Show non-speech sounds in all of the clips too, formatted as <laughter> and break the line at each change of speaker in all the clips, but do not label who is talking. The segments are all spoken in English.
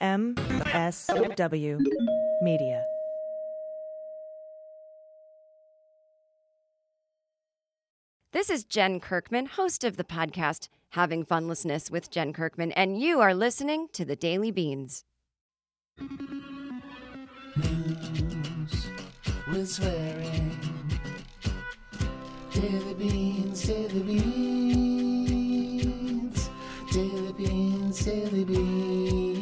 MSW Media.
This is Jen Kirkman, host of the podcast Having Funlessness with Jen Kirkman, and you are listening to the Daily Beans.
News with swearing. Daily beans, daily beans, daily beans, daily beans.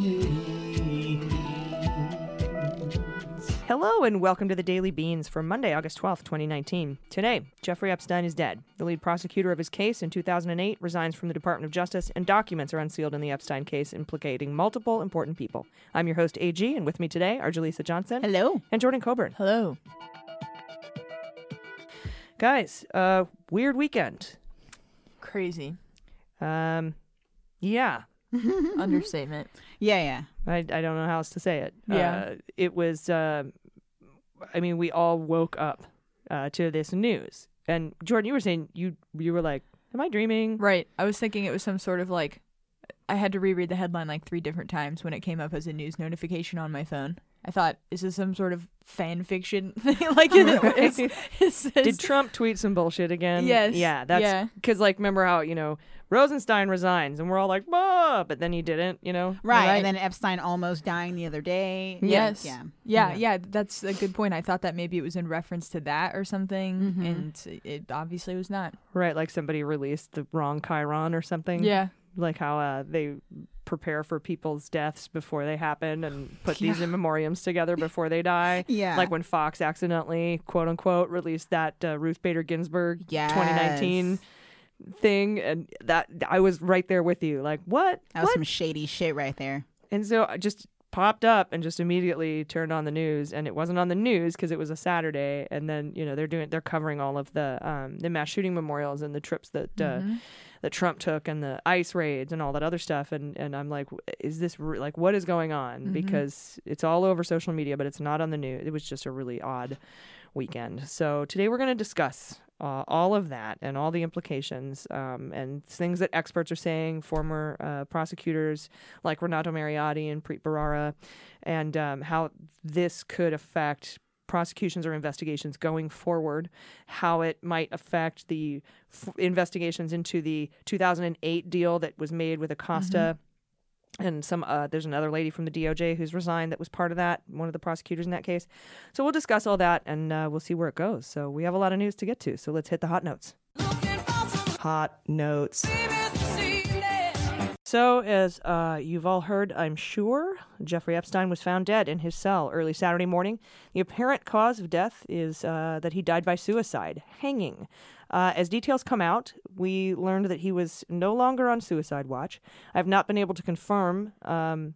Hello and welcome to the Daily Beans for Monday, August 12th, 2019. Today, Jeffrey Epstein is dead. The lead prosecutor of his case in 2008 resigns from the Department of Justice, and documents are unsealed in the Epstein case implicating multiple important people. I'm your host, AG, and with me today are Jaleesa Johnson.
Hello.
And Jordan Coburn.
Hello.
Guys, uh, weird weekend.
Crazy.
Um, yeah, <laughs>
Understatement.
Yeah, yeah.
I, I don't know how else to say it.
Yeah.
Uh, it was, uh, I mean, we all woke up uh, to this news. And Jordan, you were saying you you were like, am I dreaming?
Right. I was thinking it was some sort of like I had to reread the headline like three different times when it came up as a news notification on my phone. I thought, is this some sort of fan fiction thing? <laughs> like, is, is, is this-
Did Trump tweet some bullshit again?
Yes.
Yeah, that's
Yeah.
because like remember how you know Rosenstein resigns and we're all like, bah, but then he didn't. You know.
Right.
Right.
And then Epstein almost dying the other day.
Yes.
Yeah.
Yeah,
Yeah.
yeah, that's a good point. I thought that maybe it was in reference to that or something,
Mhm.
and it obviously was not.
Right, like somebody released the wrong chyron or something.
Yeah.
Like how uh, they prepare for people's deaths before they happen and put these in memoriams together before they die.
Yeah.
Like when Fox accidentally, quote unquote, released that uh, Ruth Bader Ginsburg
Yes.
2019 thing, and that I was right there with you. Like what?
That was
what?
some shady shit right there.
And so I just popped up and just immediately turned on the news and it wasn't on the news because it was a Saturday and then you know they're doing they're covering all of the um the mass shooting memorials and the trips that uh,
Mm-hmm.
That Trump took and the ice raids and all that other stuff. And and I'm like is this re- like what is going on?
Mhm.
because it's all over social media but it's not on the news it was just a really odd weekend. So today we're going to discuss uh, all of that and all the implications um, and things that experts are saying former uh, prosecutors like Renato Mariotti and Preet Bharara and um, how this could affect prosecutions or investigations going forward, how it might affect the f- investigations into the 2008 deal that was made with Acosta. And some, uh, there's another lady from the DOJ who's resigned that was part of that, one of the prosecutors in that case. So we'll discuss all that and uh, we'll see where it goes. So we have a lot of news to get to. So let's hit the hot notes. Hot notes. So, as uh, you've all heard, I'm sure, Jeffrey Epstein was found dead in his cell early Saturday morning. The apparent cause of death is uh, that he died by suicide, hanging. Uh, as details come out, we learned that he was no longer on suicide watch. I have not been able to confirm um,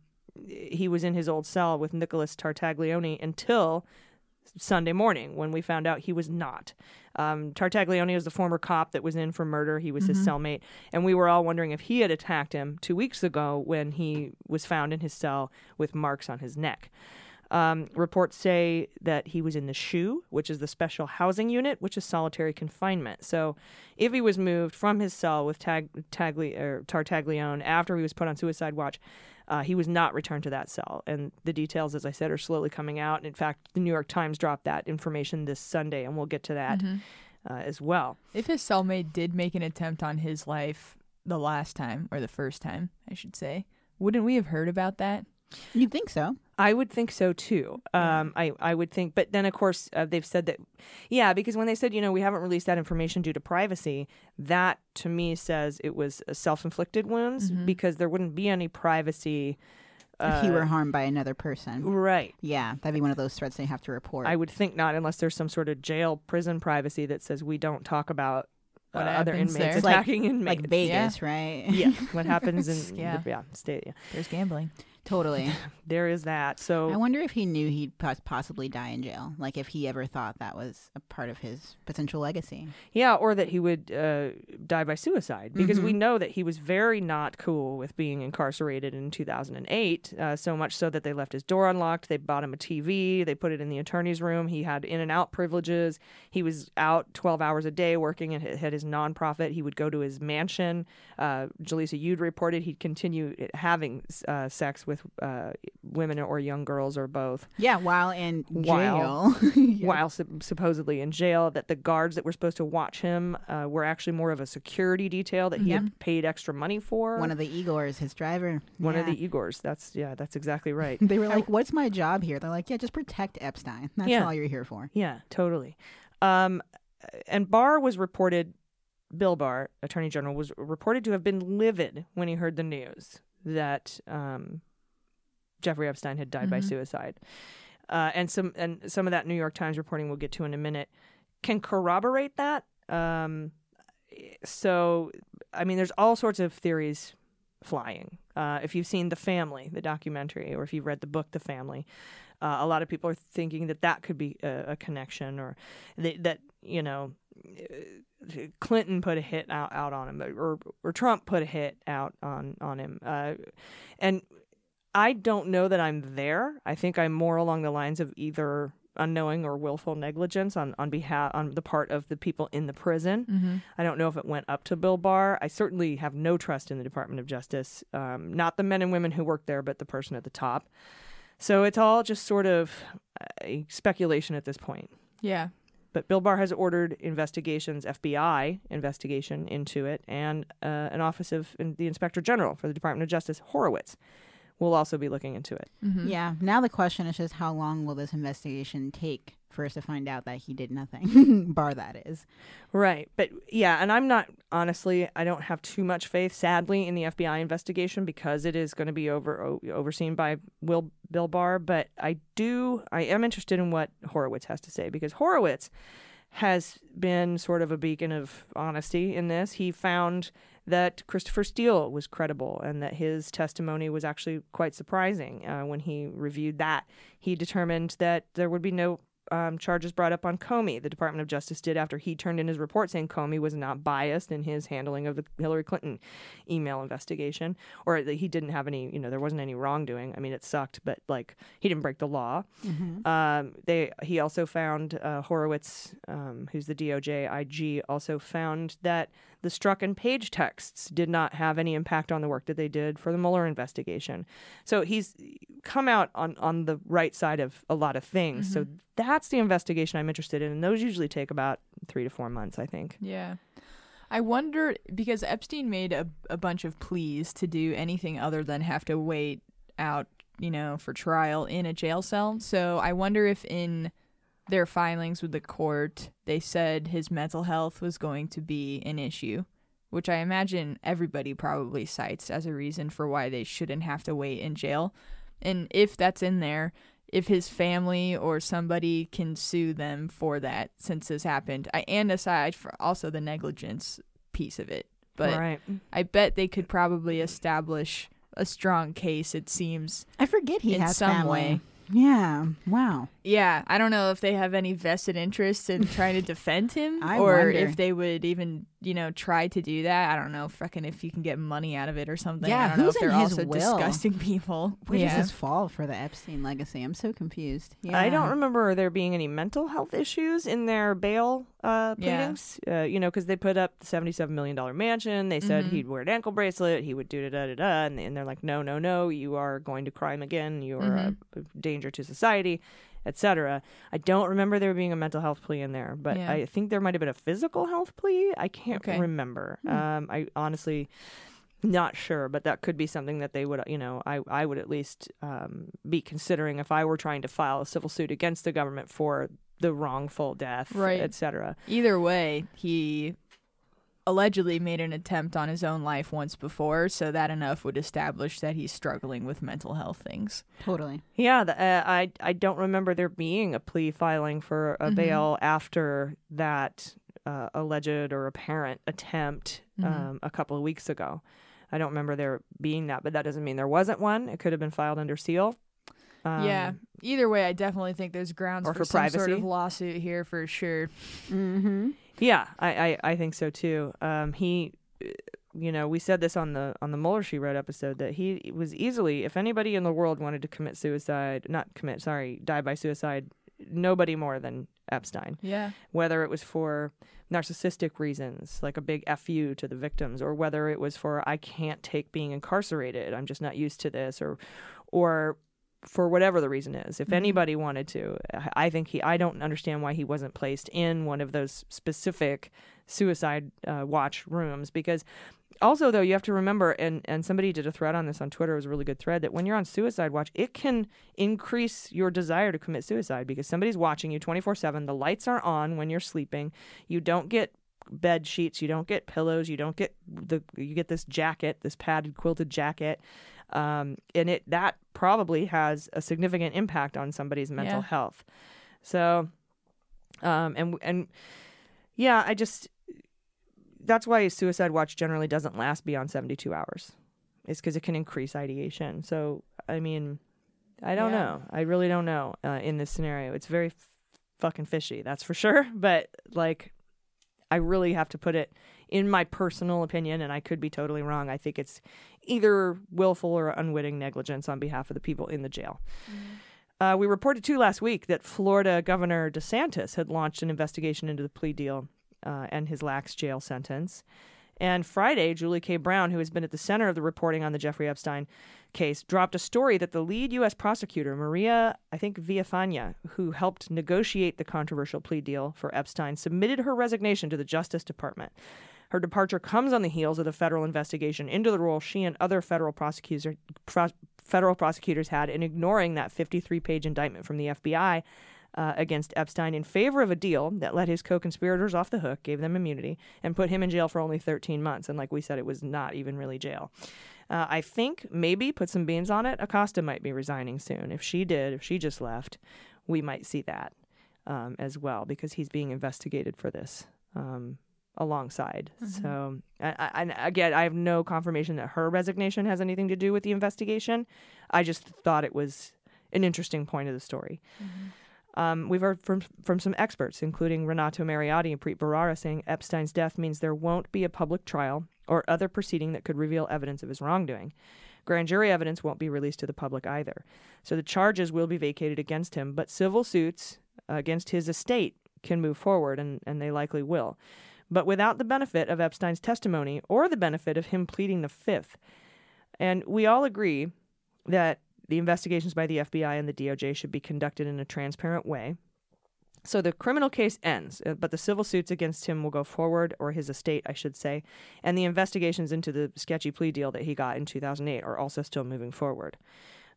he was in his old cell with Nicholas Tartaglione until Sunday morning when we found out he was not. Um, Tartaglione was the former cop that was in for murder. He was his cellmate. And we were all wondering if he had attacked him two weeks ago when he was found in his cell with marks on his neck. Um, reports say that he was in the SHU, which is the special housing unit, which is solitary confinement. So, if he was moved from his cell with Tag, Tagli, Tartaglione after he was put on suicide watch, uh, he was not returned to that cell. And the details, as I said, are slowly coming out. And in fact, the New York Times dropped that information this Sunday, and we'll get to that uh, as well.
If his cellmate did make an attempt on his life the last time, or the first time, I should say, wouldn't we have heard about that?
You'd think so.
I would think so too. Um, I I would think, but then of course uh, they've said that, yeah, because when they said you know we haven't released that information due to privacy, that to me says it was self inflicted wounds because there wouldn't be any privacy.
if he
uh,
were harmed by another person.
right.
Yeah, that'd be one of those threats they have to report.
I would think not, unless there's some sort of jail prison privacy that says we don't talk about uh,
What
other inmates
there.
It's like-
attacking inmates.
like Vegas, right?
yeah, <laughs> what happens in
Yeah.
the, yeah state. Yeah.
There's gambling.
Totally. <laughs>
There is that. So
I wonder if he knew he'd possibly die in jail. Like if he ever thought that was a part of his potential legacy.
Yeah, or that he would uh, die by suicide because
Mm-hmm.
we know that he was very not cool with being incarcerated in 2008. Uh, so much so that they left his door unlocked. They bought him a TV. They put it in the attorney's room. He had in and out privileges. He was out 12 hours a day working and had his nonprofit. He would go to his mansion. Uh, Jaleesa, you'd reported he'd continue having uh, sex with with uh, women or young girls or both
Yeah, while in
While-
jail. <laughs> Yeah.
while sup- supposedly in jail. That the guards that were supposed to watch him uh, were actually more of a security detail that he had paid extra money for.
One of the Igors, his driver.
One of the Igors. That's yeah, that's exactly right. <laughs>
They were like, "What's my job here?" They're like, "Yeah, just protect Epstein. That's
Yeah.
all you're here for."
Yeah, totally. Um, and Barr was reported, Bill Barr, Attorney General, was reported to have been livid when he heard the news that um, Jeffrey Epstein had died by
Mhm.
suicide. Uh, and some and some of that New York Times reporting we'll get to in a minute can corroborate that. Um, so, I mean, there's all sorts of theories flying. Uh, if you've seen The Family, the documentary, or if you've read the book The Family, uh, a lot of people are thinking that that could be a, a connection, or th- that you know, uh, Clinton put a hit out, out on him, or or Trump put a hit out on on him, uh, and I don't know that I'm there. I think I'm more along the lines of either unknowing or willful negligence on on behalf on the part of the people in the prison.
Mm-hmm.
I don't know if it went up to Bill Barr. I certainly have no trust in the Department of Justice, um, not the men and women who work there, but the person at the top. So it's all just sort of uh, speculation at this point.
Yeah.
But Bill Barr has ordered investigations, FBI investigation into it, and uh, an office of the Inspector General for the Department of Justice, Horowitz, will also be looking into it.
Mm-hmm.
Yeah. Now the question is just how long will this investigation take for us to find out that he did nothing, <laughs> bar that is.
Right. But yeah, and I'm not honestly, I don't have too much faith sadly in the FBI investigation because it is going to be over o- overseen by Will Bill Barr, but I do I am interested in what Horowitz has to say because Horowitz has been sort of a beacon of honesty in this. He found that Christopher Steele was credible and that his testimony was actually quite surprising. Uh, when he reviewed that, he determined that there would be no um, charges brought up on Comey. The Department of Justice did after he turned in his report saying Comey was not biased in his handling of the Hillary Clinton email investigation, or that he didn't have any, you know, there wasn't any wrongdoing. I mean, it sucked, but like he didn't break the law. Um, they he also found uh, Horowitz, um, who's the DOJ IG, also found that the Strzok and Page texts did not have any impact on the work that they did for the Mueller investigation. So he's come out on on the right side of a lot of things. So that's the investigation I'm interested in, and those usually take about three to four months, I think.
Yeah. I wonder because Epstein made a, a bunch of pleas to do anything other than have to wait out, you know, for trial in a jail cell. So I wonder if in their filings with the court they said his mental health was going to be an issue, which I imagine everybody probably cites as a reason for why they shouldn't have to wait in jail. And if that's in there, if his family or somebody can sue them for that since this happened, I and aside for also the negligence piece of it. But
right.
I bet they could probably establish a strong case, it seems.
I forget he
In
has
some
family.
way.
Yeah. Wow.
Yeah, I don't know if they have any vested interest in trying to <laughs> defend him
I
or
wonder.
if they would even, you know, try to do that. I don't know, fucking if you can get money out of it or something.
Yeah,
I don't know
who's
if they're
in his
also
will?
disgusting people.
Where
yeah.
does this fall for the Epstein legacy? I'm so confused. Yeah.
I don't remember there being any mental health issues in their bail uh,
Yeah.
pleadings. Uh, you know, because they put up the seventy-seven million dollar mansion. They said
Mhm.
he'd wear an ankle bracelet. He would do da da da da, and, and they're like, no, no, no, you are going to crime again. You are a, a danger to society, etc. I don't remember there being a mental health plea in there, but
Yeah.
I think there might have been a physical health plea. I can't
Okay.
remember.
Hmm.
Um, I honestly. Not sure, but that could be something that they would, you know, I, I would at least um, be considering if I were trying to file a civil suit against the government for the wrongful death,
Right.
et cetera.
Either way, he allegedly made an attempt on his own life once before, so that enough would establish that he's struggling with mental health things.
Totally.
Yeah, the, uh, I I don't remember there being a plea filing for a
Mhm.
bail after that uh, alleged or apparent attempt
Mhm.
um, a couple of weeks ago. I don't remember there being that, but that doesn't mean there wasn't one. It could have been filed under seal. Um,
yeah. Either way, I definitely think there's grounds for,
for
some sort of lawsuit here for sure.
Mm-hmm.
Yeah, I, I, I think so too. Um, he, uh, you know, we said this on the on the Mueller she wrote episode that he was easily, if anybody in the world wanted to commit suicide, not commit, sorry, die by suicide, nobody more than Epstein.
Yeah.
Whether it was for narcissistic reasons, like a big fu to the victims, or whether it was for I can't take being incarcerated, I'm just not used to this, or or for whatever the reason is. If
Mhm.
anybody wanted to, I I think he. I don't understand why he wasn't placed in one of those specific suicide uh, watch rooms because. Also, though, you have to remember, and, and somebody did a thread on this on Twitter. It was a really good thread that when you're on suicide watch, it can increase your desire to commit suicide because somebody's watching you 24 7. The lights are on when you're sleeping. You don't get bed sheets. You don't get pillows. You don't get the. You get this jacket, this padded quilted jacket, um, and it that probably has a significant impact on somebody's mental
Yeah.
health. So, um, and and yeah, I just that's why suicide watch generally doesn't last beyond 72 hours. is because it can increase ideation. So, I mean, I don't
Yeah.
know. I really don't know uh, in this scenario. It's very f- fucking fishy, that's for sure. <laughs> But like, I really have to put it in my personal opinion, and I could be totally wrong. I think it's either willful or unwitting negligence on behalf of the people in the jail. Uh, we reported too last week that Florida Governor DeSantis had launched an investigation into the plea deal uh, and his lax jail sentence. And Friday, Julie K. Brown, who has been at the center of the reporting on the Jeffrey Epstein case, dropped a story that the lead U.S. prosecutor, Maria, I think, Villafana, who helped negotiate the controversial plea deal for Epstein, submitted her resignation to the Justice Department. Her departure comes on the heels of the federal investigation into the role she and other federal prosecutor, pro- federal prosecutors had in ignoring that 53 page indictment from the FBI uh, against Epstein in favor of a deal that let his co conspirators off the hook, gave them immunity, and put him in jail for only 13 months. And like we said, it was not even really jail. Uh, I think maybe put some beans on it. Acosta might be resigning soon. If she did, if she just left, we might see that um, as well because he's being investigated for this. Um, alongside. So, I, I, again, I have no confirmation that her resignation has anything to do with the investigation. I just thought it was an interesting point of the story. Um, we've heard from from some experts, including Renato Mariotti and Preet Bharara, saying Epstein's death means there won't be a public trial or other proceeding that could reveal evidence of his wrongdoing. Grand jury evidence won't be released to the public either. So the charges will be vacated against him, but civil suits against his estate can move forward, and, and they likely will. But without the benefit of Epstein's testimony or the benefit of him pleading the fifth. And we all agree that the investigations by the FBI and the DOJ should be conducted in a transparent way. So the criminal case ends, uh, but the civil suits against him will go forward, or his estate, I should say, and the investigations into the sketchy plea deal that he got in 2008 are also still moving forward.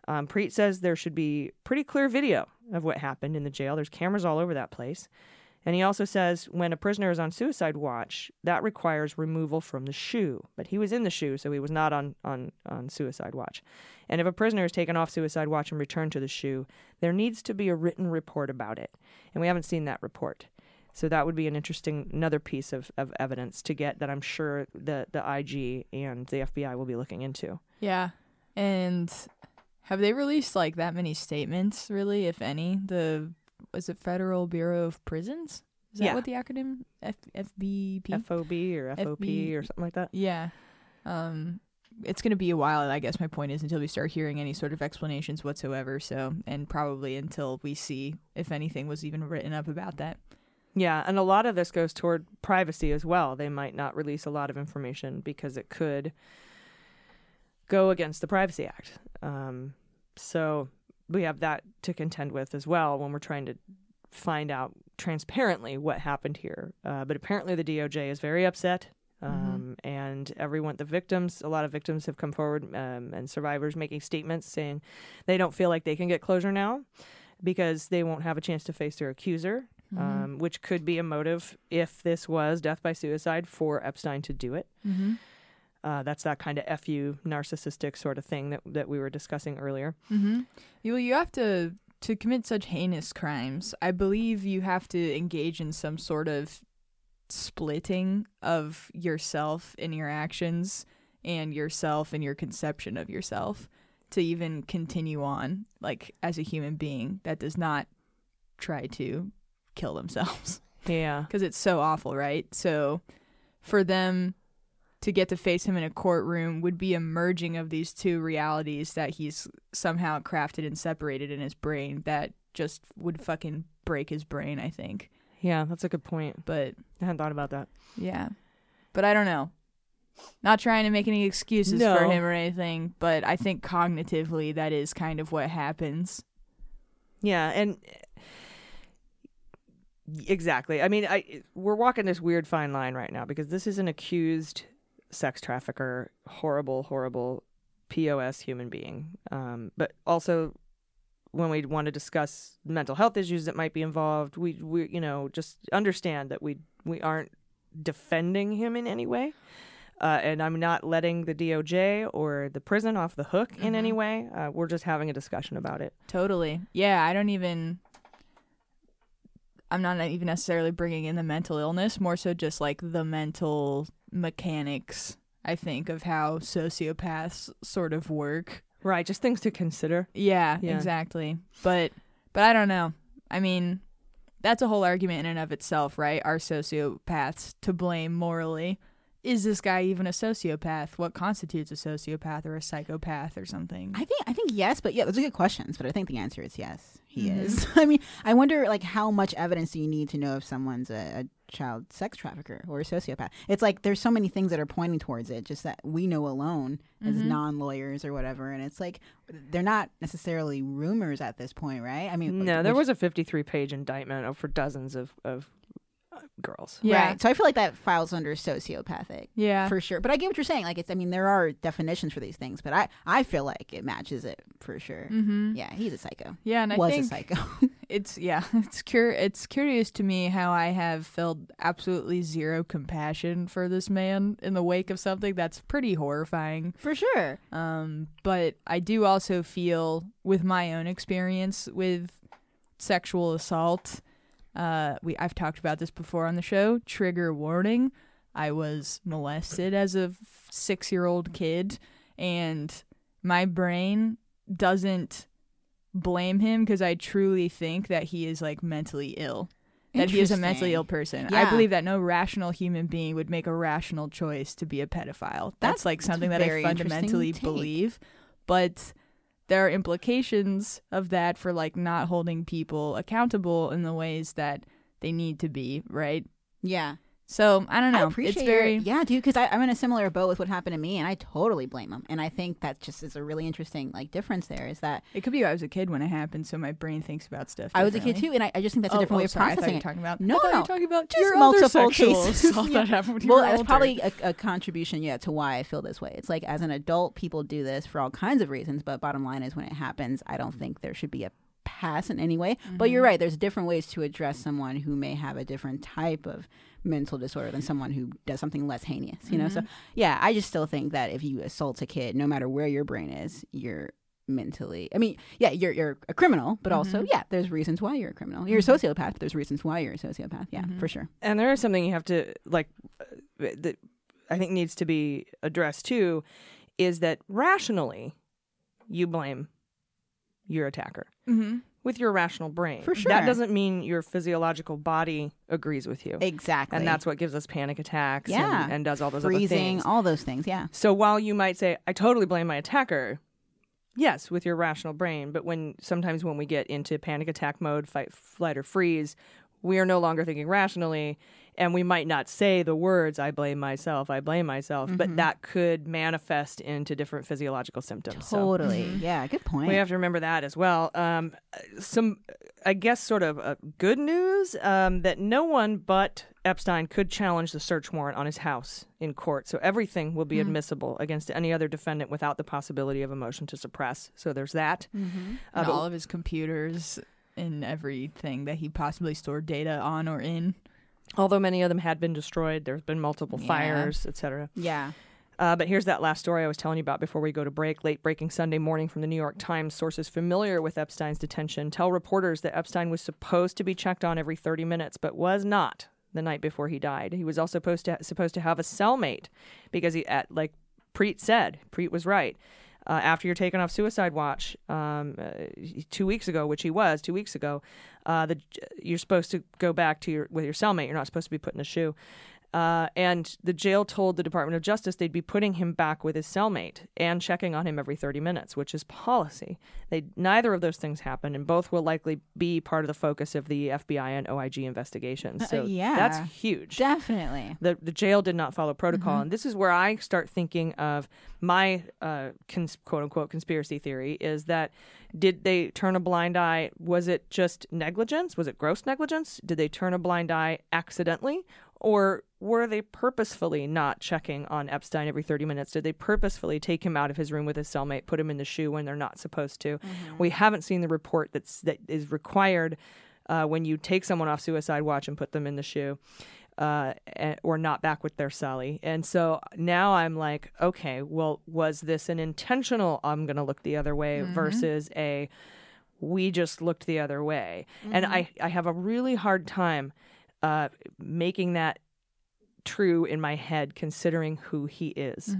Um, Preet says there should be pretty clear video of what happened in the jail. There's cameras all over that place. And he also says when a prisoner is on suicide watch, that requires removal from the SHU. But he was in the SHU, so he was not on, on, on suicide watch. And if a prisoner is taken off suicide watch and returned to the SHU, there needs to be a written report about it. And we haven't seen that report. So that would be an interesting another piece of, of evidence to get that I'm sure the, the IG and the FBI will be looking into.
Yeah. And have they released like that many statements, really, if any? The was it Federal Bureau of Prisons? Is that
Yeah.
what the acronym F FBP?
FOB or FOP
FB.
or something like that.
yeah. Um it's going to be a while, I guess my point is until we start hearing any sort of explanations whatsoever, so and probably until we see if anything was even written up about that.
Yeah, and a lot of this goes toward privacy as well. They might not release a lot of information because it could go against the Privacy Act. Um, so we have that to contend with as well when we're trying to find out transparently what happened here. Uh, but apparently, the DOJ is very upset. Um, And everyone, the victims, a lot of victims have come forward um, and survivors making statements saying they don't feel like they can get closure now because they won't have a chance to face their accuser um, which could be a motive if this was death by suicide for Epstein to do it.
Mm-hmm.
Uh, that's that kind of fu narcissistic sort of thing that that we were discussing earlier.
Mm-hmm. Well, you have to to commit such heinous crimes. I believe you have to engage in some sort of splitting of yourself in your actions and yourself and your conception of yourself to even continue on like as a human being that does not try to kill themselves
Yeah, <laughs>
because it's so awful, right? So for them to get to face him in a courtroom would be a merging of these two realities that he's somehow crafted and separated in his brain that just would fucking break his brain, I think.
yeah, that's a good point.
But
I hadn't thought about that.
yeah. But I don't know. Not trying to make any excuses
No.
for him or anything, but I think cognitively that is kind of what happens.
Yeah, and exactly. I mean, I we're walking this weird fine line right now because this is an accused sex trafficker, horrible, horrible POS human being. Um, but also, when we want to discuss mental health issues that might be involved, we we you know just understand that we we aren't defending him in any way. Uh, and I'm not letting the DOJ or the prison off the hook in any way. Uh, we're just having a discussion about it.
Totally. Yeah, I don't even. I'm not even necessarily bringing in the mental illness, more so just like the mental mechanics, I think, of how sociopaths sort of work.
Right, just things to consider.
Yeah,
Yeah.
exactly. But but I don't know. I mean, that's a whole argument in and of itself, right? Are sociopaths to blame morally? Is this guy even a sociopath? What constitutes a sociopath or a psychopath or something?
I think I think yes, but yeah, those are good questions. But I think the answer is yes. He
Mhm.
is. <laughs> I mean, I wonder like how much evidence do you need to know if someone's a, a child sex trafficker or a sociopath? It's like there's so many things that are pointing towards it, just that we know alone as
Mhm.
non lawyers or whatever. And it's like they're not necessarily rumors at this point, right? I mean,
No, there
which-
was a 53 page indictment for dozens of, of uh, girls.
yeah.
Right. So I feel like that files under sociopathic.
Yeah.
For sure. But I get what you're saying. Like it's I mean, there are definitions for these things, but I, I feel like it matches it for sure.
mm-hmm.
Yeah, he's a psycho.
Yeah, and I
was
think
a psycho. <laughs>
it's yeah, <laughs> it's cur- it's curious to me how I have felt absolutely zero compassion for this man in the wake of something that's pretty horrifying.
for sure.
Um, but I do also feel with my own experience with sexual assault. Uh, we I've talked about this before on the show. Trigger warning: I was molested as a six year old kid, and my brain doesn't blame him because I truly think that he is like mentally ill. That he is a mentally ill person. I believe that no rational human being would make a rational choice to be a pedophile. That's,
That's-
like something that I fundamentally believe. But there are implications of that for like not holding people accountable in the ways that they need to be, right?
Yeah.
So I don't know.
I appreciate
it's very
your, yeah, dude, because I'm in a similar boat with what happened to me, and I totally blame him. And I think that just is a really interesting like difference. There is that
it could be I was a kid when it happened, so my brain thinks about stuff.
I was a kid too, and I, I just think that's a
Oh,
different
oh,
way of
sorry, I thought
processing
you were
it.
talking about
No,
I thought you
no.
talking about
Just
your
multiple cases. <laughs>
that happened when you
Well,
were
that's probably a, a contribution, yeah, to why I feel this way. It's like as an adult, people do this for all kinds of reasons, but bottom line is when it happens, I don't think there should be a pass in any way. But
Mm-hmm.
you're right. There's different ways to address someone who may have a different type of mental disorder than someone who does something less heinous. You know, so
Mm-hmm.
yeah, I just still think that if you assault a kid, no matter where your brain is, you're mentally i mean yeah you're you're a criminal but also
Mm-hmm.
yeah there's reasons why you're a criminal you're a sociopath but there's reasons why you're a sociopath yeah
Mm-hmm.
for sure
And there is something you have to like uh, that I think needs to be addressed too is that rationally you blame your attacker
Mhm.
With your rational brain.
For sure.
That doesn't mean your physiological body agrees with you.
exactly
And that's what gives us panic attacks
Yeah.
and, and does all those other
freezing
things.
all those things yeah
So while you might say, I totally blame my attacker, yes, with your rational brain, but when sometimes when we get into panic attack mode, fight, flight, or freeze, we are no longer thinking rationally, and we might not say the words, I blame myself, I blame myself,
Mm-hmm.
but that could manifest into different physiological symptoms. So
totally yeah good point
we have to remember that as well. Um, some, I guess, sort of uh, good news um, that no one but Epstein could challenge the search warrant on his house in court. So everything will be admissible against any other defendant without the possibility of a motion to suppress. So there's that. Uh,
and
but-
all of his computers and everything that he possibly stored data on or in.
Although many of them had been destroyed, there's been multiple
Yeah.
fires, etc.
yeah
Uh, but here's that last story I was telling you about before we go to break. Late breaking Sunday morning from the New York Times. Sources familiar with Epstein's detention tell reporters that Epstein was supposed to be checked on every 30 minutes, but was not the night before he died. He was also supposed to supposed to have a cellmate because he, at, like Preet said, Preet was right. Uh, after you're taken off suicide watch um, uh, two weeks ago, which he was two weeks ago, uh, the, you're supposed to go back to your with your cellmate. You're not supposed to be put in a SHU. Uh, and the jail told the Department of Justice they'd be putting him back with his cellmate and checking on him every 30 minutes, which is policy. They neither of those things happened, and both will likely be part of the focus of the FBI and OIG investigations. So
Uh, yeah.
that's huge.
Definitely.
the the jail did not follow protocol,
Mm-hmm.
and this is where I start thinking of my uh, cons- quote unquote conspiracy theory is that did they turn a blind eye? Was it just negligence? Was it gross negligence? Did they turn a blind eye accidentally, or were they purposefully not checking on Epstein every 30 minutes? Did they purposefully take him out of his room with his cellmate, put him in the SHU when they're not supposed to? We haven't seen the report that's that is required uh, when you take someone off suicide watch and put them in the SHU uh, or not back with their Sally. And so now I'm like, okay, well, was this an intentional, I'm going to look the other way versus a, we just looked the other way? And I, I have a really hard time uh, making that true in my head considering who he is.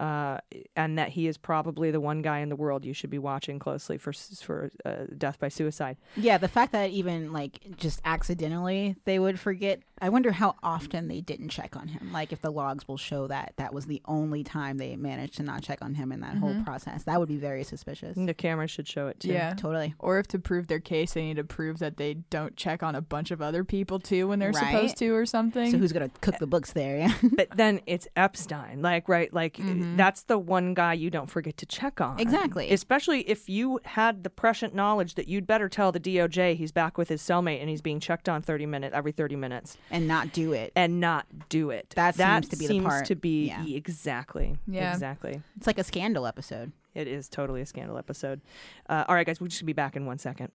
Uh, and that he is probably the one guy in the world you should be watching closely for for uh, death by suicide.
Yeah, the fact that even like just accidentally they would forget. I wonder how often they didn't check on him. Like if the logs will show that that was the only time they managed to not check on him in that whole process. That would be very suspicious.
The camera should show it too.
Yeah.
Totally.
Or if to prove their case, they need to prove that they don't check on a bunch of other people too when they're
Right.
supposed to or something.
So who's gonna cook the books there? Yeah.
but then it's Epstein. Like, right, like that's the one guy you don't forget to check on.
Exactly.
Especially if you had the prescient knowledge that you'd better tell the DOJ he's back with his cellmate and he's being checked on 30 minutes every 30 minutes
and not do it.
and not do it.
That seems to be the
seems
part-
to be
yeah.
exactly.
Yeah.
Exactly.
It's like a scandal episode.
It is totally a scandal episode. Uh, all right, guys, we should be back in one second.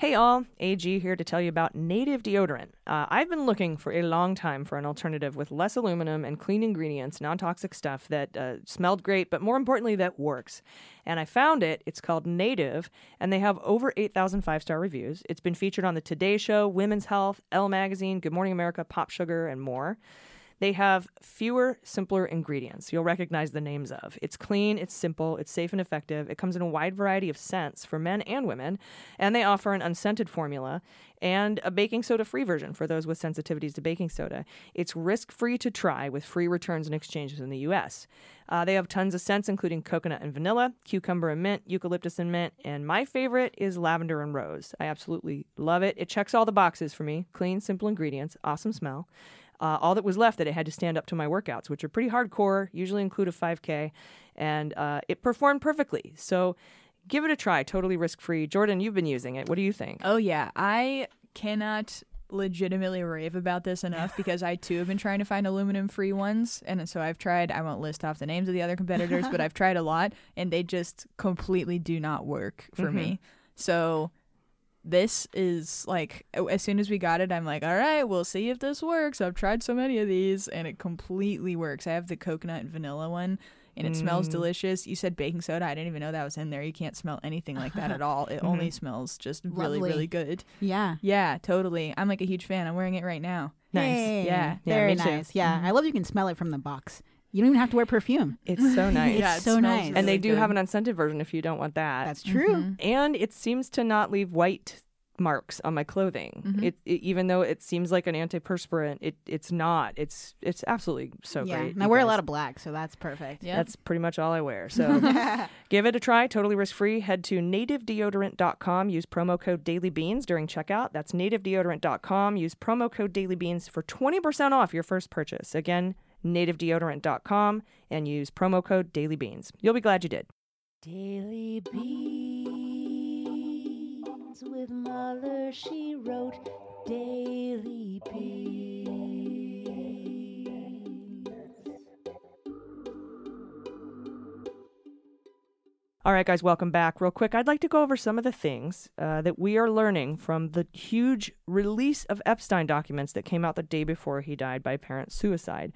Hey, all. AG here to tell you about native deodorant. Uh, I've been looking for a long time for an alternative with less aluminum and clean ingredients, non toxic stuff that uh, smelled great, but more importantly, that works. And I found it. It's called Native, and they have over 8,000 five star reviews. It's been featured on The Today Show, Women's Health, Elle Magazine, Good Morning America, Pop Sugar, and more. They have fewer, simpler ingredients you'll recognize the names of. It's clean, it's simple, it's safe and effective. It comes in a wide variety of scents for men and women, and they offer an unscented formula and a baking soda free version for those with sensitivities to baking soda. It's risk free to try with free returns and exchanges in the US. Uh, they have tons of scents, including coconut and vanilla, cucumber and mint, eucalyptus and mint, and my favorite is lavender and rose. I absolutely love it. It checks all the boxes for me clean, simple ingredients, awesome smell. Uh, all that was left that it had to stand up to my workouts, which are pretty hardcore, usually include a 5K, and uh, it performed perfectly. So give it a try, totally risk free. Jordan, you've been using it. What do you think?
Oh yeah, I cannot legitimately rave about this enough <laughs> because I too have been trying to find aluminum free ones and so I've tried I won't list off the names of the other competitors but <laughs> I've tried a lot and they just completely do not work for me. So this is like as soon as we got it I'm like all right, we'll see if this works. I've tried so many of these and it completely works. I have the coconut and vanilla one and it smells mm. delicious. You said baking soda. I didn't even know that was in there. You can't smell anything like that at <laughs> all. It only mm-hmm. smells just really,
Lovely.
really good.
Yeah.
Yeah, totally. I'm like a huge fan. I'm wearing it right now.
Nice.
Yeah.
Yeah,
Very
me too.
nice. Yeah. I mm-hmm. love you can smell it from the box. You don't even have to wear perfume.
It's so <laughs> nice.
It's
yeah, it
so
smells
nice.
and they do
good.
have an unscented version if you don't want that.
That's true. Mm-hmm.
and it seems to not leave white marks on my clothing. Mm-hmm. It, it even though it seems like an antiperspirant, it it's not. It's it's absolutely so
yeah.
great.
And I
you
wear a lot of black, so that's perfect.
Yeah.
That's pretty much all I wear. So <laughs> <laughs> give it a try, totally risk free. Head to nativedeodorant.com. Use promo code dailybeans during checkout. That's nativedeodorant.com. Use promo code dailybeans for 20% off your first purchase. Again, nativedeodorant.com and use promo code dailybeans. You'll be glad you did.
Daily Beans with she wrote Daily Beans.
All right, guys, welcome back. Real quick, I'd like to go over some of the things uh, that we are learning from the huge release of Epstein documents that came out the day before he died by apparent suicide.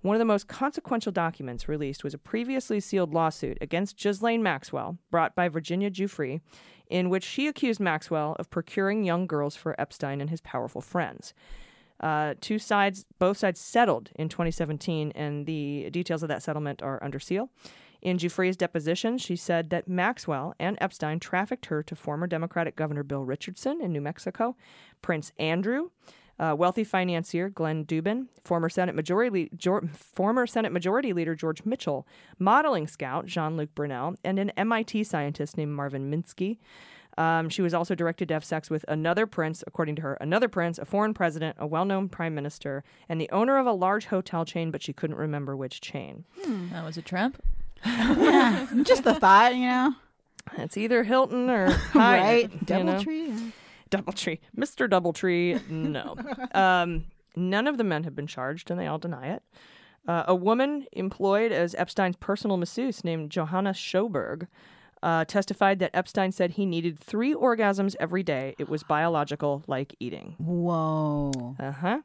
One of the most consequential documents released was a previously sealed lawsuit against Ghislaine Maxwell, brought by Virginia Giuffre, in which she accused Maxwell of procuring young girls for Epstein and his powerful friends. Uh, two sides, both sides settled in 2017, and the details of that settlement are under seal. In Giuffre's deposition, she said that Maxwell and Epstein trafficked her to former Democratic Governor Bill Richardson in New Mexico, Prince Andrew, Uh, wealthy financier Glenn Dubin, former Senate Majority Jor- former Senate Majority Leader George Mitchell, modeling scout Jean-Luc Brunel, and an MIT scientist named Marvin Minsky. Um, she was also directed to have sex with another prince, according to her, another prince, a foreign president, a well-known prime minister, and the owner of a large hotel chain, but she couldn't remember which chain.
That was a Trump.
Yeah, <laughs> just the thought, you know.
It's either Hilton or <laughs> Hyatt,
right?
you
Double
know? Doubletree. Mr. Doubletree, no. <laughs> um, none of the men have been charged, and they all deny it. Uh, a woman employed as Epstein's personal masseuse named Johanna Sjoberg uh, testified that Epstein said he needed three orgasms every day. It was biological, like eating.
Whoa.
Uh-huh.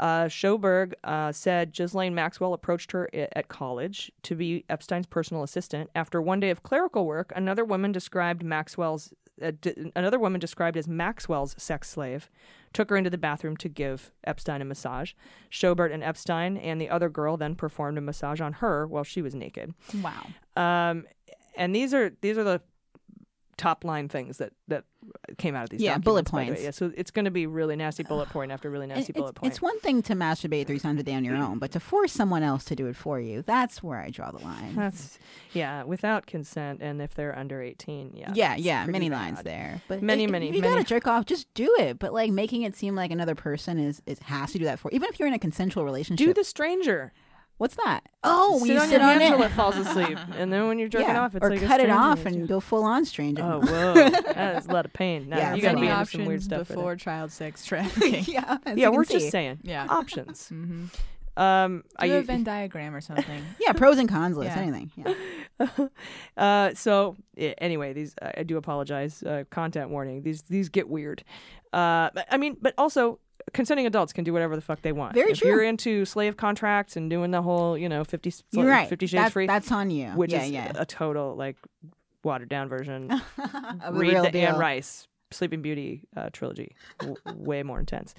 Uh Sjoberg uh, said Ghislaine Maxwell approached her i- at college to be Epstein's personal assistant. After one day of clerical work, another woman described Maxwell's uh, d- another woman described as Maxwell's sex slave took her into the bathroom to give Epstein a massage. Schobert and Epstein and the other girl then performed a massage on her while she was naked.
Wow.
Um, and these are these are the top line things that that came out of these
Yeah, bullet
documents, by the way.
points.
Yeah, so it's going to be really nasty bullet point after really nasty bullet point.
it's one thing to masturbate three times a day on your own, but to force someone else to do it for you, that's where I draw the line.
That's yeah, without consent, and if they're under eighteen, yeah,
yeah, yeah, many
bad.
lines there. But
Many,
if,
many,
If you
many-
gotta jerk off, just do it. But like making it seem like another person is, is has to do that for. Even if you're in a consensual relationship.
Do the stranger.
What's that? Oh,
sit
you
on
sit
your
on
hand
it.
till it falls <laughs> asleep, and then when you're jerking
yeah.
off, it's
or
like a
cut it off and go full on stranger.
Oh whoa, <laughs> that is a lot of pain. Now
Yeah,
you got to be into some weird stuff.
before child sex <laughs> trafficking.
yeah,
Yeah, we're just saying
yeah.
options.
Mm-hmm.
Um,
Do
I,
a Venn diagram or something.
Yeah, pros and cons list,
Yeah.
anything. Yeah.
uh, so yeah, anyway, these I I do apologize. Uh, content warning. These these get weird. Uh, I mean, but also consenting adults can do whatever the fuck they want.
Very
if
true.
you're into slave contracts and doing the whole, you know, fifty
You're right.
Fifty Shades
That-
Free,
That's on you.
which
yeah,
is
yeah.
a total like watered down version. <laughs>
Of the
Read
real
the
deal.
Anne Rice Sleeping Beauty uh, trilogy. W- way more intense.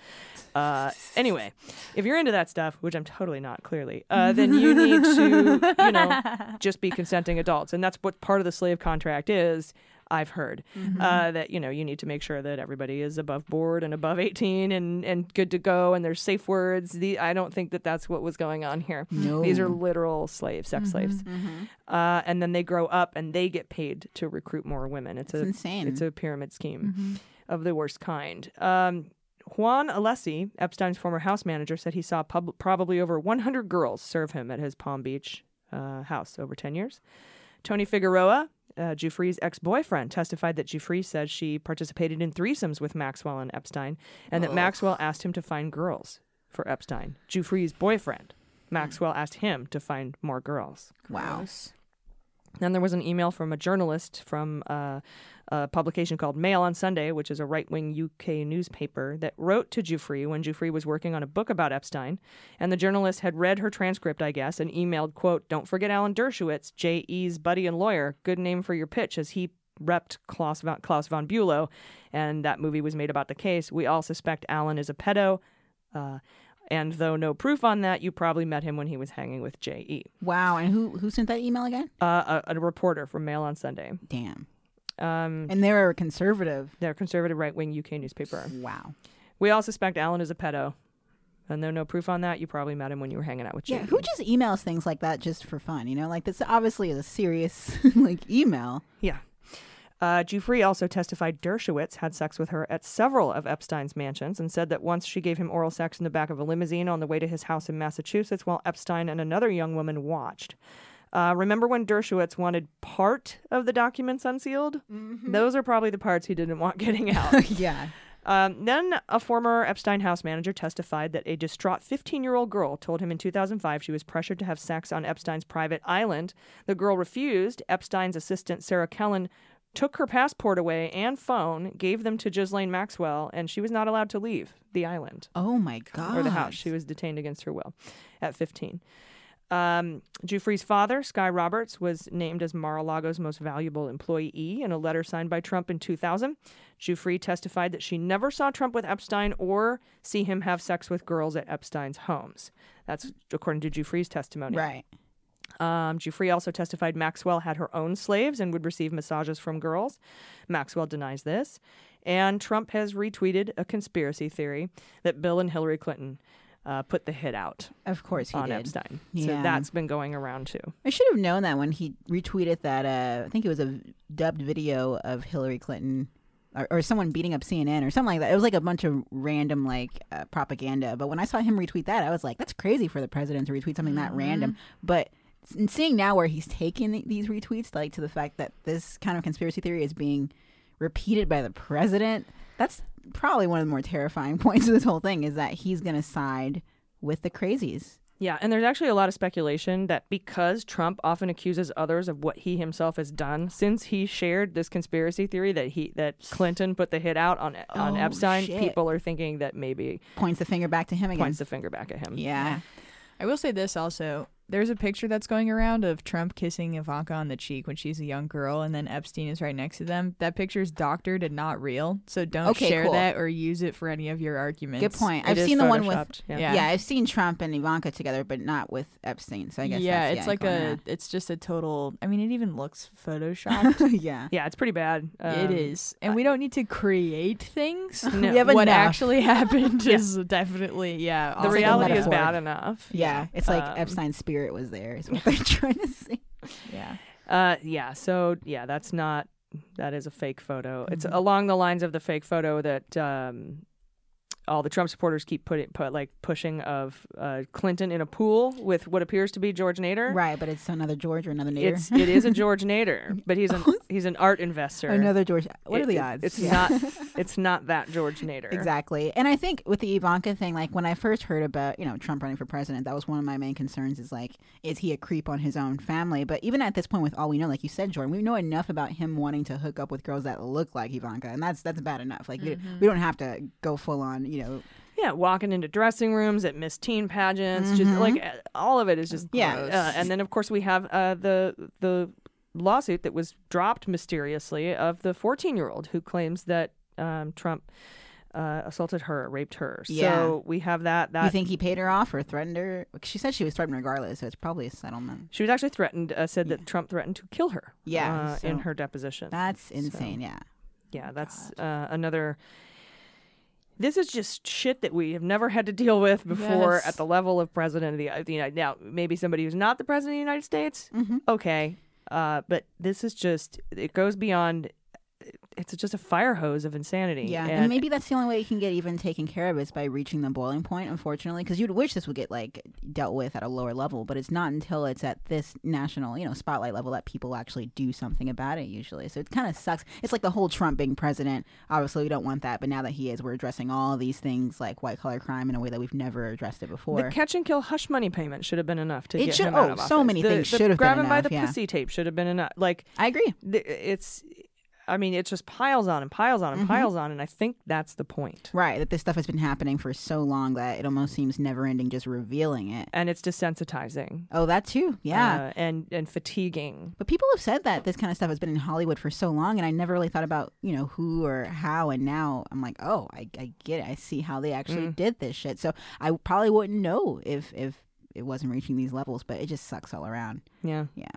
Uh, anyway, if you're into that stuff, which I'm totally not, clearly, uh, then you need to, you know, <laughs> just be consenting adults, and that's what part of the slave contract is. I've heard
Mm-hmm.
uh, that you know you need to make sure that everybody is above board and above 18 and and good to go, and there's safe words. The I don't think that that's what was going on here.
No.
These are literal slaves, sex slaves,
Mhm.
uh, and then they grow up and they get paid to recruit more women. It's,
It's
a
insane.
it's a pyramid scheme
Mm-hmm.
of the worst kind. Um, Juan Alessi, Epstein's former house manager, said he saw pub- probably over 100 girls serve him at his Palm Beach uh, house over 10 years. Tony Figueroa, uh, Giuffre's ex boyfriend, testified that Giuffre said she participated in threesomes with Maxwell and Epstein, and that Maxwell asked him to find girls for Epstein. Giuffre's boyfriend, Maxwell, asked him to find more girls.
Wow.
Then there was an email from a journalist from uh, a publication called Mail on Sunday, which is a right wing UK newspaper, that wrote to Giuffre when Giuffre was working on a book about Epstein. And the journalist had read her transcript, I guess, and emailed, quote, Don't forget Alan Dershowitz, J.E.'s buddy and lawyer. Good name for your pitch, as he repped Klaus von, Klaus von Bülow. And that movie was made about the case. We all suspect Alan is a pedo. Uh, and though no proof on that, you probably met him when he was hanging with J.E.,
Wow. And who who sent that email again?
uh, a, a reporter from Mail on Sunday.
Damn.
Um,
And they're a conservative.
they're a conservative right wing UK newspaper.
Wow.
We all suspect Alan is a pedo. And though no proof on that, you probably met him when you were hanging out with
Yeah.
Jake.
Who just emails things like that just for fun? You know, like this obviously is a serious <laughs> like email.
Yeah. Uh, also testified Dershowitz had sex with her at several of Epstein's mansions and said that once she gave him oral sex in the back of a limousine on the way to his house in Massachusetts while Epstein and another young woman watched. Uh, remember when Dershowitz wanted part of the documents unsealed? Those are probably the parts he didn't want getting <laughs> out.
yeah.
Um, then a former Epstein house manager testified that a distraught 15 year old girl told him in 2005 she was pressured to have sex on Epstein's private island. The girl refused. Epstein's assistant, Sarah Kellen, took her passport away and phone, gave them to Ghislaine Maxwell, and she was not allowed to leave the island
Oh my god.
or the house. She was detained against her will at 15. Um, Giuffre's father, Sky Roberts, was named as Mar-a-Lago's most valuable employee in a letter signed by Trump in 2000. Giuffre testified that she never saw Trump with Epstein or see him have sex with girls at Epstein's homes. That's according to Giuffre's testimony.
Right.
Um, also testified Maxwell had her own slaves and would receive massages from girls. Maxwell denies this. And Trump has retweeted a conspiracy theory that Bill and Hillary Clinton uh, put the hit out
Of course he
on
did.
Epstein.
Yeah.
So that's been going around too.
I should have known that when he retweeted that. Uh, I think it was a dubbed video of Hillary Clinton or, or someone beating up CNN or something like that. It was like a bunch of random like uh, propaganda. But when I saw him retweet that, I was like, "That's crazy for the president to retweet something that random." But s- seeing now where he's taking these retweets, like to the fact that this kind of conspiracy theory is being repeated by the president, that's probably one of the more terrifying <laughs> points of this whole thing. Is that he's going to side with the crazies.
Yeah, and there's actually a lot of speculation that because Trump often accuses others of what he himself has done, since he shared this conspiracy theory that he that Clinton put the hit out on on
Oh,
Epstein,
shit.
people are thinking that maybe
Points the finger back to him again.
points the finger back at him.
yeah.
I will say this also. There's a picture that's going around of Trump kissing Ivanka on the cheek when she's a young girl, and then Epstein is right next to them. That picture is doctored and not real, so don't
Okay,
share
cool.
that or use it for any of your arguments.
Good point.
It
I've seen the one with
yeah.
Yeah.
Yeah. I've seen Trump and Ivanka together, but not with Epstein. So I guess
yeah,
that's,
it's like
cool,
a, it's just a total. I mean, it even looks <laughs> photoshopped.
yeah.
Yeah, it's pretty bad.
it
Um,
is, and we don't need to create things.
No. <laughs>
We have
what
enough.
actually happened <laughs> is definitely yeah.
The
awful.
like
reality is bad enough.
Yeah, it's like
Um,
Epstein's spirit was there. Is what they're <laughs> trying to say.
Yeah.
Uh, yeah. So yeah, that's not. That is a fake photo. It's
Mm-hmm.
along the lines of the fake photo that um, all the Trump supporters keep putting put like pushing of uh, Clinton in a pool with what appears to be George Nader.
Right, but it's another George or another Nader.
It's it is a George <laughs> Nader, but he's an <laughs> he's an art investor.
another George. What
It-
are the odds?
It's
Yeah.
not <laughs> it's not that George Nader.
Exactly. And I think with the Ivanka thing, like when I first heard about, you know, Trump running for president, that was one of my main concerns is like, is he a creep on his own family? But even at this point, with all we know, like you said, Jordan, we know enough about him wanting to hook up with girls that look like Ivanka. And that's that's bad enough. Like, we, we don't have to go full on, you know.
Yeah, walking into dressing rooms at Miss Teen pageants, just like all of it is just
Mm-hmm. Yeah.
Uh, and then of course we have uh, the the lawsuit that was dropped mysteriously of the 14 year old who claims that um, Trump uh, assaulted her, raped her.
Yeah.
So we have that. That
you think he paid her off or threatened her? She said she was threatened regardless, so it's probably a settlement.
she was actually threatened. Uh, said that Trump threatened to kill her.
Yeah,
uh, in her deposition.
That's insane, yeah.
yeah, that's uh, another. This is just shit that we have never had to deal with before
Yes.
at the level of president of the, of the United. Now, maybe somebody who's not the president of the United States,
Mm-hmm.
okay, uh, but this is just it goes beyond. It's just a fire hose of insanity.
Yeah, and,
and,
maybe that's the only way you can get even taken care of is by reaching the boiling point. Unfortunately, because you'd wish this would get like dealt with at a lower level, but it's not until it's at this national, you know, spotlight level that people actually do something about it. Usually, so it kind of sucks. It's like the whole Trump being president. Obviously, we don't want that, but now that he is, we're addressing all these things like white collar crime in a way that we've never addressed it before.
The catch and kill hush money payment should have been enough to
It
get
should-
him oh, out
oh,
of
so many
The-
things should have been enough.
grabbing by the
yeah.
pussy tape should have been enough. Like
I agree.
th- it's, I mean, it just piles on and piles on and
Mm-hmm.
piles on, and I think that's the point.
Right, that this stuff has been happening for so long that it almost seems never ending. Just revealing it.
And it's desensitizing.
Oh, that too. Yeah.
uh, and and fatiguing.
But people have said that this kind of stuff has been in Hollywood for so long, and I never really thought about you know who or how. And now I'm like, oh, I, I get it. I see how they actually
Mm.
did this shit. So I probably wouldn't know if if it wasn't reaching these levels. But it just sucks all around.
Yeah.
Yeah,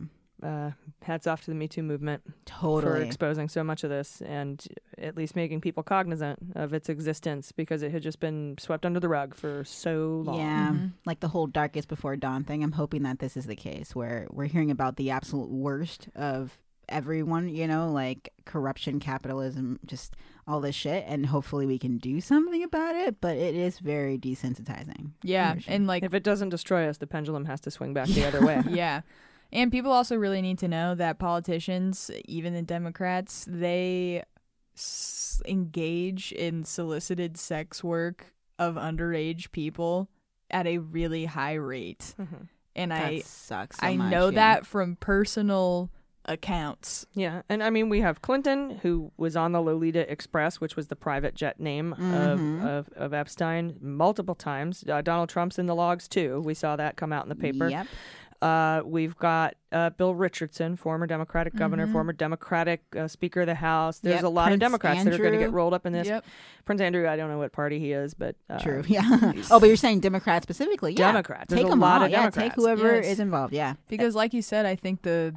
Uh, hats off to the Me Too movement for
totally.
exposing so much of this and at least making people cognizant of its existence because it had just been swept under the rug for so long.
Yeah, like the whole darkest before dawn thing. I'm hoping that this is the case where we're hearing about the absolute worst of everyone, you know, like corruption, capitalism, just all this shit, and hopefully we can do something about it. But it is very desensitizing.
Yeah,
sure.
and like
If it doesn't destroy us, the pendulum has to swing back the other way. <laughs>
yeah. And people also really need to know that politicians, even the Democrats, they s- engage in solicited sex work of underage people at a really high rate.
Mhm.
And
That
I
sucks. so
I
much,
know
yeah.
that from personal accounts.
Yeah, and I mean we have Clinton, who was on the Lolita Express, which was the private jet name
Mhm.
of, of of Epstein, multiple times. Uh, Donald Trump's in the logs too. We saw that come out in the paper.
Yep.
Uh, we've got uh, Bill Richardson, former Democratic governor, former Democratic uh, Speaker of the House. There's
Yep,
a lot of
Prince
Democrats that are going to get rolled up in this.
Yep.
Prince Andrew, I don't know what party he is, but uh,
True. <laughs> Yeah. oh, but you're saying Democrats specifically? Yeah.
Democrats. There's
Take
a
them
lot
all.
of
yeah,
Democrats.
take whoever
Yes.
is involved. Yeah.
Because, like you said, I think the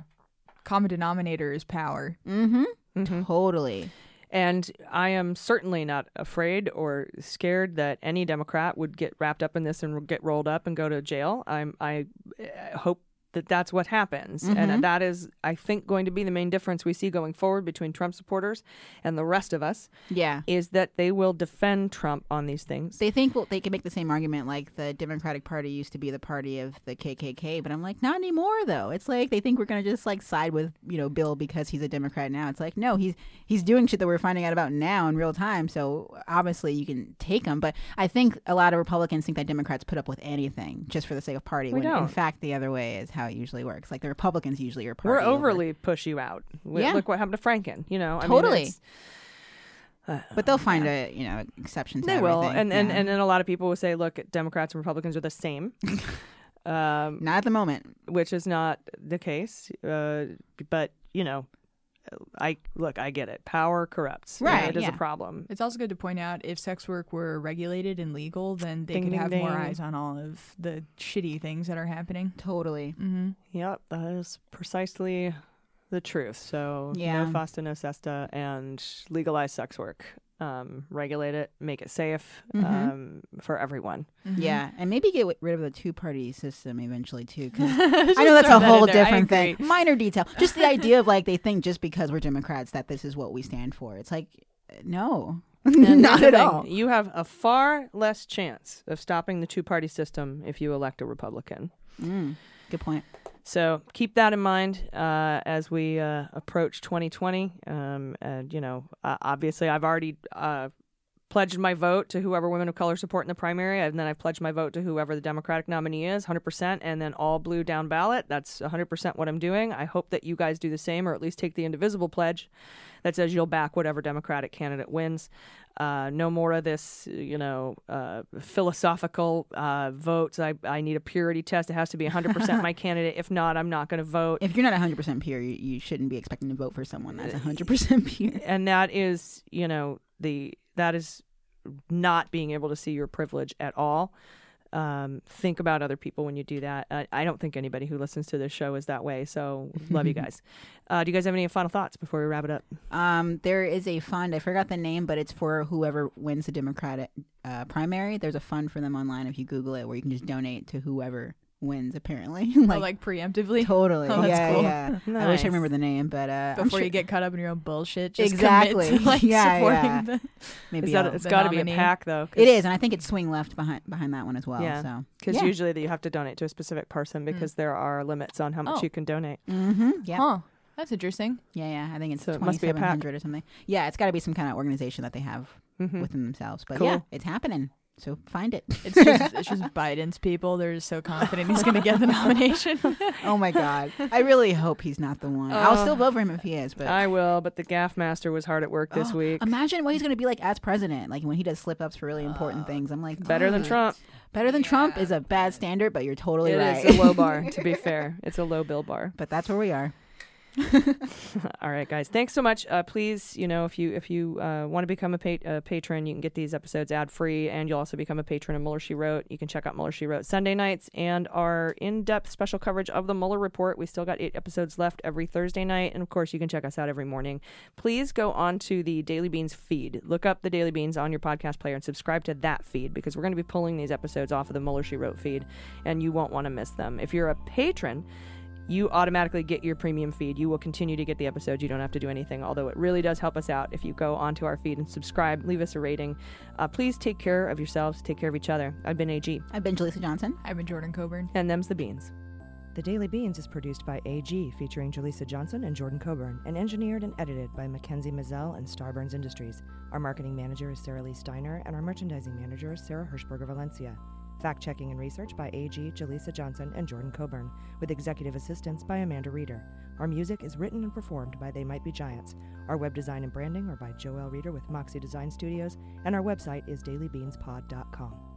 common denominator is power.
Mm-hmm.
Mhm.
Totally.
And I am certainly not afraid or scared that any Democrat would get wrapped up in this and get rolled up and go to jail. I'm I uh, hope that that's what happens,
Mhm.
and that is, I think, going to be the main difference we see going forward between Trump supporters and the rest of us
Yeah.
is that they will defend Trump on these things.
They think well, they can make the same argument like the Democratic Party used to be the party of the KKK, but I'm like, not anymore though. It's like they think we're gonna just like side with you know Bill because he's a Democrat now. It's like no, he's he's doing shit that we're finding out about now in real time. So obviously you can take him, but I think a lot of Republicans think that Democrats put up with anything just for the sake of party.
We
when in
don't.
fact the other way is how it usually works. Like the Republicans usually are.
We're
over-
overly push you out. W-
Yeah.
Look what happened to Franken. You know, I
Totally.
uh, <sighs>
but they'll find a you know exception to
They will,
everything.
and and
Yeah.
and then a lot of people will say, look, Democrats and Republicans are the same. <laughs> um,
not at the moment.
which is not the case. Uh, but you know, I look, I get it. Power corrupts. You know,
Right,
it is
yeah.
a problem.
It's also good to point out if sex work were regulated and legal, then they
Ding,
could
ding,
have more eyes on all of the shitty things that are happening.
Totally.
Mm-hmm.
Yep, that is precisely the truth. So
Yeah.
no FOSTA, no SESTA, and legalize sex work. Um, regulate it, make it safe
Mhm.
um, for everyone.
Mm-hmm.
Yeah, and maybe get rid of the two-party system eventually too. 'cause <laughs> I know that's a whole different thing. Minor detail. Just the <laughs> idea of like they think just because we're Democrats that this is what we stand for. It's like uh, no, <laughs>
And
not at
thing,
all.
You have a far less chance of stopping the two-party system if you elect a Republican.
Mm, good point.
So keep that in mind uh, as we uh, approach 2020. Um, and you know, uh, obviously, I've already uh, pledged my vote to whoever women of color support in the primary, and then I've pledged my vote to whoever the Democratic nominee is, 100%, and then all blue down ballot. That's 100% what I'm doing. I hope that you guys do the same, or at least take the indivisible pledge that says you'll back whatever Democratic candidate wins. Uh, no more of this, you know, uh, philosophical uh, votes. I, I need a purity test. It has to be 100% my <laughs> candidate. If not, I'm not going to vote.
If you're not 100 percent pure, you, you shouldn't be expecting to vote for someone that's 100 percent pure.
and that is, you know, the that is not being able to see your privilege at all. Um, think about other people when you do that. I, I don't think anybody who listens to this show is that way. So love you <laughs> guys. Uh, do you guys have any final thoughts before we wrap it up?
Um, there is a fund. I forgot the name, but it's for whoever wins the Democratic uh, primary. There's a fund for them online if you Google it, where you can just donate to whoever wins. Apparently, <laughs>
like, like preemptively
totally. <laughs>
Oh, that's
yeah,
cool.
yeah. I wish I remember the name, but uh,
before
sure-
you get caught up in your own bullshit. Just
Exactly.
To, <laughs> like
Yeah,
supporting
yeah.
the.
maybe
that, it's got to be a PAC though.
it is, and I think it's swing left behind behind that one as well.
Yeah.
So
because
Yeah.
usually that you have to donate to a specific person because there are limits on how much
Oh.
you can donate.
mm-hmm. yeah,
Huh. That's interesting.
yeah, yeah. I think it's
So it must be a PAC.
2700 or something. Yeah, it's got to be some kind of organization that they have
Mhm.
within themselves. But
Cool.
yeah, it's happening. So find it. <laughs>
It's just it's just <laughs> Biden's people. They're just so confident he's going to get the nomination. <laughs>
oh my god, I really hope he's not the one. I'll still vote for him if he is. But
I will, but the gaffe master was hard at work this
Oh,
week.
Imagine what he's going to be like as president. Like when he does slip ups for really important things. I'm like,
Better than Trump.
Better than Trump is a bad standard, but you're totally
It
right.
It is a low bar, to be fair. It's a low bill bar.
but that's where we are. <laughs>
All right, guys. Thanks so much. Uh, please, you know, if you if you uh, want to become a pa- uh, patron, you can get these episodes ad free, and you'll also become a patron of Mueller She Wrote. You can check out Mueller She Wrote Sunday nights and our in depth special coverage of the Mueller Report. We still got eight episodes left every Thursday night, and of course, you can check us out every morning. Please go on to the Daily Beans feed. Look up the Daily Beans on your podcast player and subscribe to that feed because we're going to be pulling these episodes off of the Mueller She Wrote feed, and you won't want to miss them. If you're a patron you automatically get your premium feed. You will continue to get the episodes. You don't have to do anything, although it really does help us out if you go onto our feed and subscribe, leave us a rating. Uh, please take care of yourselves, take care of each other. I've been AG,
I've been Jaleesa Johnson.
I've been Jordan Coburn.
and them's the beans. The Daily Beans is produced by AG, featuring Jaleesa Johnson and Jordan Coburn, and engineered and edited by Mackenzie Mazzell and Starburns Industries. Our marketing manager is Sarah Lee Steiner, and our merchandising manager is Sarah Hirschberger Valencia. Fact checking and research by AG, Jaleesa Johnson, and Jordan Coburn, with executive assistance by Amanda Reeder. Our music is written and performed by They Might Be Giants. Our web design and branding are by Joel Reeder with Moxie Design Studios, and our website is dailybeanspod.com.